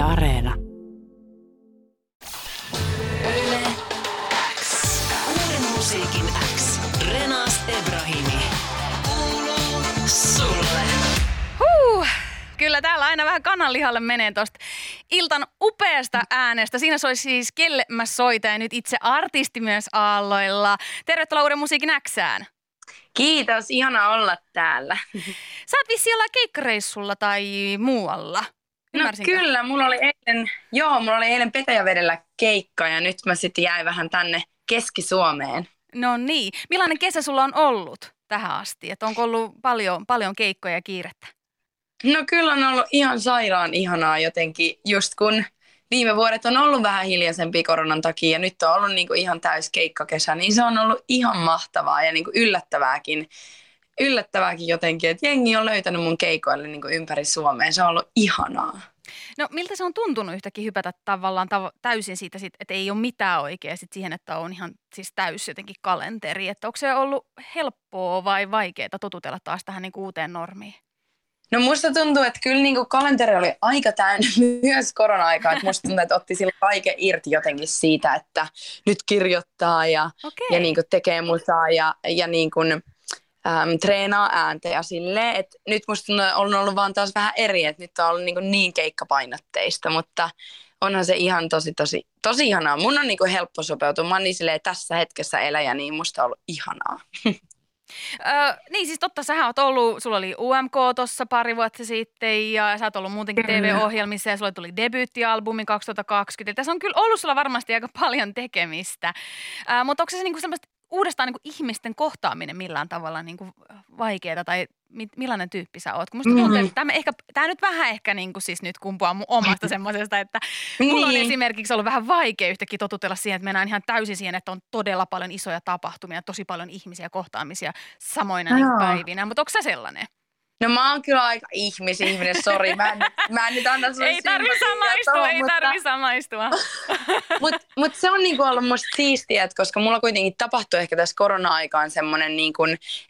Yle Areena. Yle X. Uuden musiikin X. Renas Ebrahimi. Kuuluu sulle. Huh, kyllä täällä aina vähän kananlihalle menee tosta iltan upeasta äänestä. Siinä soi siis Kelle mä soitan ja nyt itse artisti myös aalloilla. Tervetuloa Uuden musiikin Xään. Kiitos, ihana olla täällä. Sä oot vissi jollain keikkareissulla tai muualla. No kyllä, mulla oli eilen, joo, mulla oli eilen Petäjävedellä keikka ja nyt mä sitten jäin vähän tänne Keski-Suomeen. No niin. Millainen kesä sulla on ollut tähän asti? Et onko ollut paljon, paljon keikkoja ja kiirettä? No kyllä on ollut ihan sairaan ihanaa jotenkin, just kun viime vuodet on ollut vähän hiljaisempi koronan takia ja nyt on ollut niinku ihan täys keikkakesä, niin se on ollut ihan mahtavaa ja niinku yllättävääkin, yllättävääkin jotenkin, että jengi on löytänyt mun keikoille niinku ympäri Suomea. Se on ollut ihanaa. No miltä se on tuntunut yhtäkkiä hypätä tavallaan tav- täysin siitä, sit, että ei ole mitään oikea sit siihen, että on ihan siis täys jotenkin kalenteri. Että onko se ollut helppoa vai vaikeaa totutella taas tähän niin uuteen normiin? No musta tuntuu, että kyllä niin kalenteri oli aika täynnä myös korona-aikaa. Että musta tuntuu, että otti sillä kaiken irti jotenkin siitä, että nyt kirjoittaa ja, Okei. ja niin tekee musaa ja, ja niin kuin, äm, treenaa ääntä ja silleen. Että nyt musta on ollut vaan taas vähän eri, että nyt on ollut niin, niin keikkapainotteista, mutta onhan se ihan tosi, tosi, tosi ihanaa. Mun on niin helppo sopeutua. Mä oon niin silleen, tässä hetkessä eläjä, niin musta on ollut ihanaa. Öö, niin siis totta, sähän oot ollut, sulla oli UMK tuossa pari vuotta sitten ja sä oot ollut muutenkin. TV-ohjelmissa ja sulla tuli debyyttialbumi 2020. Tässä on kyllä ollut sulla varmasti aika paljon tekemistä, öö, mutta onko se niinku semmoista uudestaan niinku ihmisten kohtaaminen millään tavalla niinku vaikeaa tai mi- millainen tyyppi sä oot? Kun musta tuntuu, että tämä, ehkä, tämä nyt vähän ehkä niinku siis nyt kumpuaa mun omasta semmoisesta, että Mulla on Niin. esimerkiksi ollut vähän vaikea yhtäkkiä totutella siihen, että mennään ihan täysin siihen, että on todella paljon isoja tapahtumia, tosi paljon ihmisiä kohtaamisia samoina niin Joo. päivinä. Mutta onko sä sellainen? No mä oon kyllä aika ihmisihminen, sori. Mä en, mä en nyt anna sulle Ei tarvi samaistua, tohon, ei mutta- tarvi samaistua. Mutta mut se on niinku ollut musta siistiä, että koska mulla kuitenkin tapahtui ehkä tässä korona-aikaan semmoinen, niinku,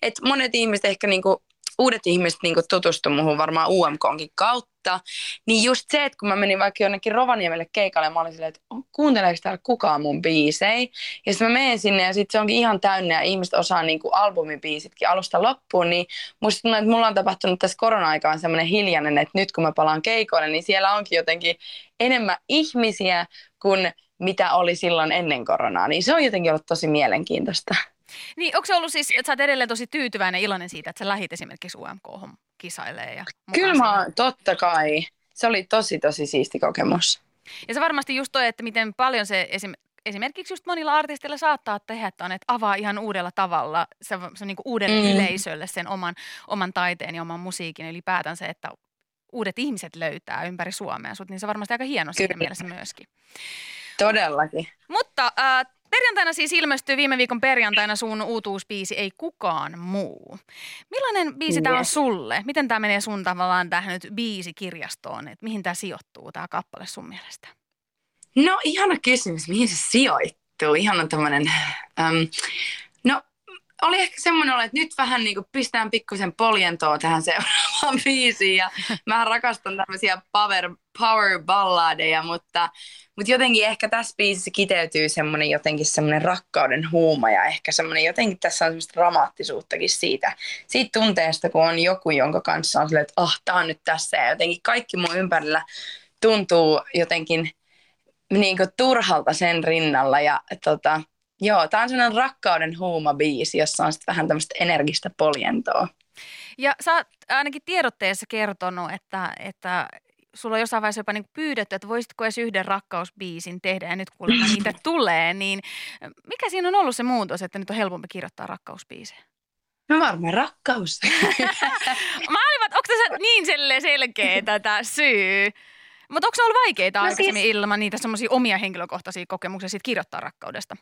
että monet ihmiset ehkä niinku, uudet ihmiset niinku tutustu muuhun varmaan UMKonkin kautta. Niin just se, että kun mä menin vaikka jonnekin Rovaniemelle keikalle, mä olin silleen, että "Oh, kuunteleeko täällä kukaan mun biisei? Ja sitten mä menen sinne ja sitten se onkin ihan täynnä ja ihmiset osaa niinku albumibiisitkin alusta loppuun. Niin musta tuntuu, että mulla on tapahtunut tässä korona-aikaan semmoinen hiljainen, että nyt kun mä palaan keikoille, niin siellä onkin jotenkin enemmän ihmisiä kuin mitä oli silloin ennen koronaa. Niin se on jotenkin ollut tosi mielenkiintoista. Niin, onko se ollut siis, että sä oot edelleen tosi tyytyväinen ja iloinen siitä, että sä lähit esimerkiksi UMK kisailee ja Kyllä mä totta kai. Se oli tosi, tosi siisti kokemus. Ja se varmasti just toi, että miten paljon se esim, esimerkiksi just monilla artisteilla saattaa tehdä, että on, että avaa ihan uudella tavalla se, se niin uudelle Mm. yleisölle sen oman, oman taiteen ja oman musiikin. Eli ylipäätään se, että uudet ihmiset löytää ympäri Suomea sut, niin se on varmasti aika hieno siinä mielessä myöskin. Todellakin. Mutta äh, perjantaina siis ilmestyy viime viikon perjantaina sun uutuusbiisi Ei kukaan muu. Millainen biisi tämä on Yes. sulle? Miten tämä menee sun tavallaan tähän nyt biisikirjastoon? Et mihin tämä sijoittuu, tämä kappale sun mielestä? No ihana kysymys, mihin se sijoittuu? Ihana tämmöinen, äm, no oli ehkä semmoinen olo, että nyt vähän niin kuin pistään pikkusen poljentoa tähän seuraavaan biisiin ja mä rakastan tämmöisiä power, power balladeja, mutta, mutta jotenkin ehkä tässä biisissä kiteytyy semmoinen jotenkin semmoinen rakkauden huuma ja ehkä semmoinen jotenkin tässä on semmoista dramaattisuuttakin siitä, siitä tunteesta, kun on joku, jonka kanssa on silleen, että ah, tää on nyt tässä ja jotenkin kaikki mun ympärillä tuntuu jotenkin niin kuin turhalta sen rinnalla. Ja tota, joo, tää on sellainen rakkauden huuma biisi, jossa on sit vähän tämmöistä energistä poljentoa. Ja sä oot ainakin tiedotteessa kertonut, että, että sulla on jossain vaiheessa jopa niin pyydetty, että voisitko edes yhden rakkausbiisin tehdä ja nyt kuulemma niitä tulee, niin mikä siinä on ollut se muutos, että nyt on helpompi kirjoittaa rakkausbiisejä? No varmaan rakkaus. Mä olin, että onko tässä niin selkeä tätä syy? Mutta onko se ollut vaikeita No siis- aikaisemmin ilman niitä semmoisia omia henkilökohtaisia kokemuksia siitä kirjoittaa rakkaudesta?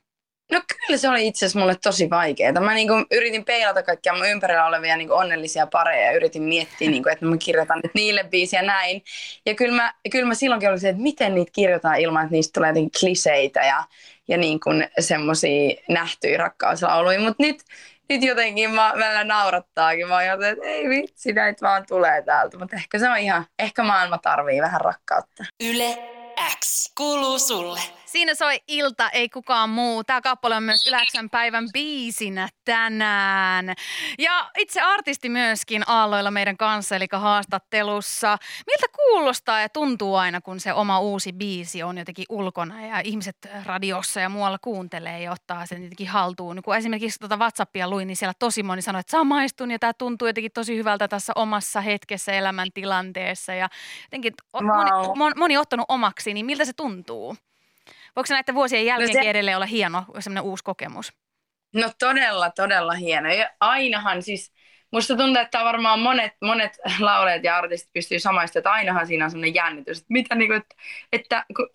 No kyllä se oli itse asiassa mulle tosi vaikeaa. Mä niinku yritin peilata kaikkia mun ympärillä olevia niinku onnellisia pareja ja yritin miettiä, niinku, että mä kirjoitan nyt niille biisiä näin. Ja kyllä mä, kyllä mä silloinkin olin se, että miten niitä kirjoitetaan ilman, että niistä tulee jotenkin kliseitä ja, ja niin semmoisia nähtyjä rakkauslauluja. Mutta nyt, nyt jotenkin mä, meillä naurattaakin. Mä oon että ei vitsi, näitä vaan tulee täältä. Mutta ehkä se on ihan, ehkä maailma tarvii vähän rakkautta. Yle X kuuluu sulle. Siinä soi Ilta, ei kukaan muu. Tämä kappale on myös Yläksän päivän biisinä tänään. Ja itse artisti myöskin aalloilla meidän kanssa, eli haastattelussa. Miltä kuulostaa ja tuntuu aina, kun se oma uusi biisi on jotenkin ulkona ja ihmiset radiossa ja muualla kuuntelee ja ottaa sen jotenkin haltuun. Niin kun esimerkiksi tuota WhatsAppia luin, niin siellä tosi moni sanoi, että samaistun ja tämä tuntuu jotenkin tosi hyvältä tässä omassa hetkessä elämäntilanteessa. Ja jotenkin moni, moni, moni ottanut omaksi, niin miltä se tuntuu? Voiko näiden vuosien jälkeen no se... edelleen olla hieno semmoinen uusi kokemus? No todella, todella hieno. Ja ainahan siis, musta tuntuu, että varmaan monet, monet laulajat ja artistit pystyy samaista, että ainahan siinä on semmoinen jännitys, että, mitä, niin kuin, että, että kun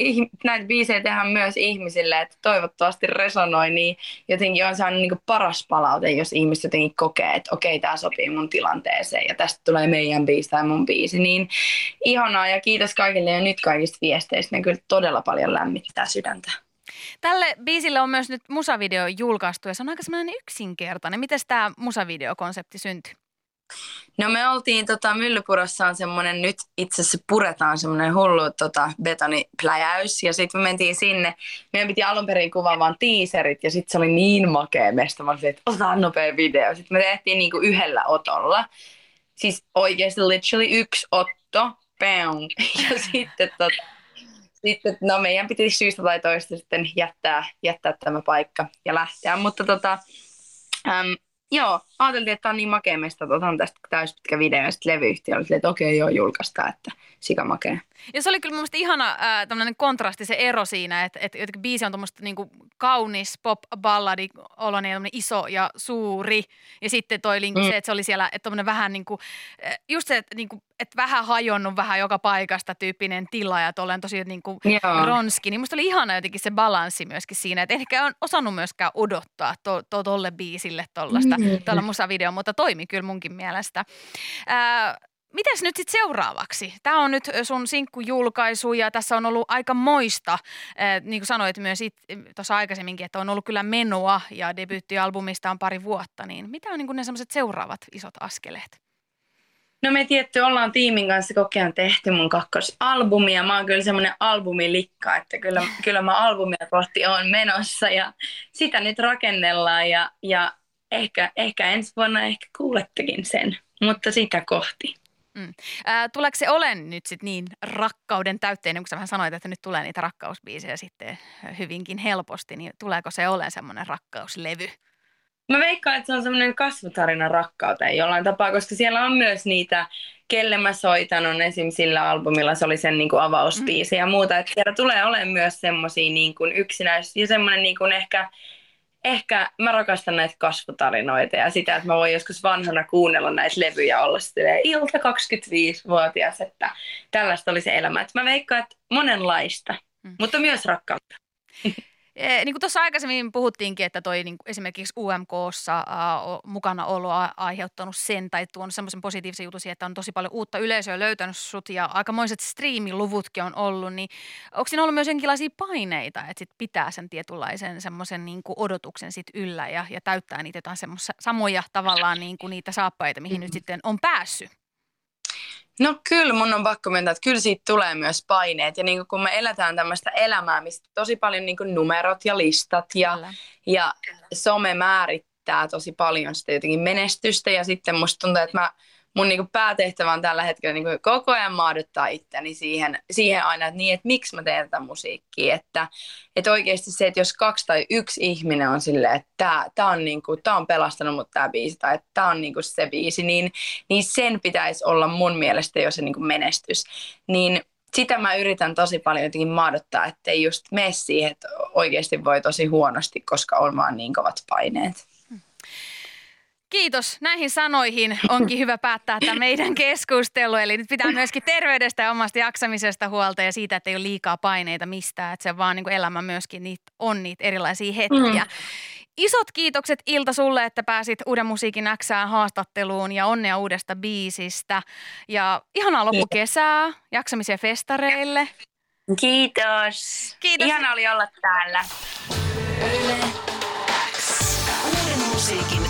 näitä biisejä tehdään myös ihmisille, että toivottavasti resonoi, niin jotenkin on saanut niin paras palaute, jos ihmiset jotenkin kokee, että okei, tämä sopii mun tilanteeseen ja tästä tulee meidän biisi tai mun biisi, niin ihanaa ja kiitos kaikille ja nyt kaikista viesteistä, ne kyllä todella paljon lämmittää sydäntä. Tälle biisille on myös nyt musavideo julkaistu ja se on aika semmoinen yksinkertainen. Miten tämä musavideokonsepti syntyi? No me oltiin tota, Myllypurossa on semmoinen, nyt itse asiassa puretaan semmoinen hullu tota, betonipläjäys ja sitten me mentiin sinne. Meidän piti alun perin kuvaa vaan teaserit ja sitten se oli niin makea mesta. Mä olin, että otetaan nopea video. Sitten me tehtiin niinku yhdellä otolla. Siis oikeasti literally yksi otto, bang. Ja sitten tota, sitten, no meidän piti syystä tai toista sitten jättää, jättää tämä paikka ja lähteä. Mutta tota, äm, joo, ajateltiin, että tämä on niin makea meistä, että otan tästä täyspitkä video ja sitten levyyhtiö oli että okei, okay, joo, julkaistaan, että sika makea. Ja se oli kyllä mun ihana äh, tämmöinen kontrasti, se ero siinä, että, että jotenkin biisi on tuommoista niinku kaunis pop-balladi oloinen, iso ja suuri. Ja sitten toi linkki mm. se, että se oli siellä, että vähän niin kuin, just se, että, niin kuin, että vähän hajonnut vähän joka paikasta tyyppinen tila ja tolleen tosi niin kuin ronski. Niin musta oli ihana jotenkin se balanssi myöskin siinä, että ehkä on osannut myöskään odottaa to, to, tolle biisille tollaista, mm. tuolla musavideo, mutta toimi kyllä munkin mielestä. Äh, Mitäs nyt sitten seuraavaksi? Tämä on nyt sun sinkkujulkaisu ja tässä on ollut aika moista, niin kuin sanoit myös tuossa aikaisemminkin, että on ollut kyllä menoa ja debyyttialbumista on pari vuotta, niin mitä on niin ne sellaiset seuraavat isot askeleet? No me tietty ollaan tiimin kanssa koko tehty mun kakkosalbumi ja mä oon kyllä semmoinen albumilikka, että kyllä, kyllä mä albumia kohti on menossa ja sitä nyt rakennellaan ja, ja ehkä, ehkä ensi vuonna ehkä kuulettekin sen, mutta sitä kohti. Mm. Äh, tuleeko se olen nyt sit niin rakkauden täytteinen, kun sä vähän sanoit, että nyt tulee niitä rakkausbiisejä sitten hyvinkin helposti, niin tuleeko se olen semmoinen rakkauslevy? Mä veikkaan, että se on semmoinen kasvutarina rakkauteen jollain tapaa, koska siellä on myös niitä, kelle mä soitan, on esim. sillä albumilla, se oli sen niin kuin avausbiisi mm. ja muuta, että siellä tulee olemaan myös semmoisia niin yksinäisiä ja semmoinen niin kuin ehkä ehkä mä rakastan näitä kasvutarinoita ja sitä, että mä voin joskus vanhana kuunnella näitä levyjä olla sitten ilta 25-vuotias, että tällaista oli se elämä. Että mä veikkaan, että monenlaista, mm. mutta myös rakkautta. Niin kuin tuossa aikaisemmin puhuttiinkin, että toi niin esimerkiksi UMKssa äh, mukana olo aiheuttanut sen tai tuonut semmoisen positiivisen jutun että on tosi paljon uutta yleisöä löytänyt sut ja aikamoiset striimiluvutkin on ollut, niin onko siinä ollut myös jonkinlaisia paineita, että sit pitää sen tietynlaisen semmoisen niin odotuksen sit yllä ja, ja täyttää niitä jotain samoja tavallaan niin kuin niitä saappaita, mihin mm-hmm. nyt sitten on päässyt? No kyllä mun on pakko myöntää, että kyllä siitä tulee myös paineet. Ja niin kun me eletään tämmöistä elämää, mistä tosi paljon niin numerot ja listat ja, ja some määrittää tosi paljon sitä jotenkin menestystä. Ja sitten musta tuntuu, että mä mun niinku päätehtävä on tällä hetkellä niinku koko ajan maadottaa itteni siihen, siihen aina, että, niin, että miksi mä teen tätä musiikkia. Että, että oikeasti se, että jos kaksi tai yksi ihminen on silleen, että tämä, on, niinku, tämä on pelastanut mut tämä biisi tai että tämä on niinku se biisi, niin, niin sen pitäisi olla mun mielestä jo se niinku menestys. Niin sitä mä yritän tosi paljon jotenkin maadottaa, ettei just mene siihen, että oikeasti voi tosi huonosti, koska on vaan niin kovat paineet. Kiitos. Näihin sanoihin onkin hyvä päättää tämä meidän keskustelu. Eli nyt pitää myöskin terveydestä ja omasta jaksamisesta huolta ja siitä, että ei ole liikaa paineita mistään. Että se vaan niin kuin elämä myöskin niitä, on niitä erilaisia hetkiä. Mm. Isot kiitokset Ilta sulle, että pääsit Uuden musiikin Xään haastatteluun ja onnea uudesta biisistä. Ja ihanaa loppukesää, jaksamisia festareille. Kiitos. Kiitos. Ihana oli olla täällä. Yle X. Uuden musiikin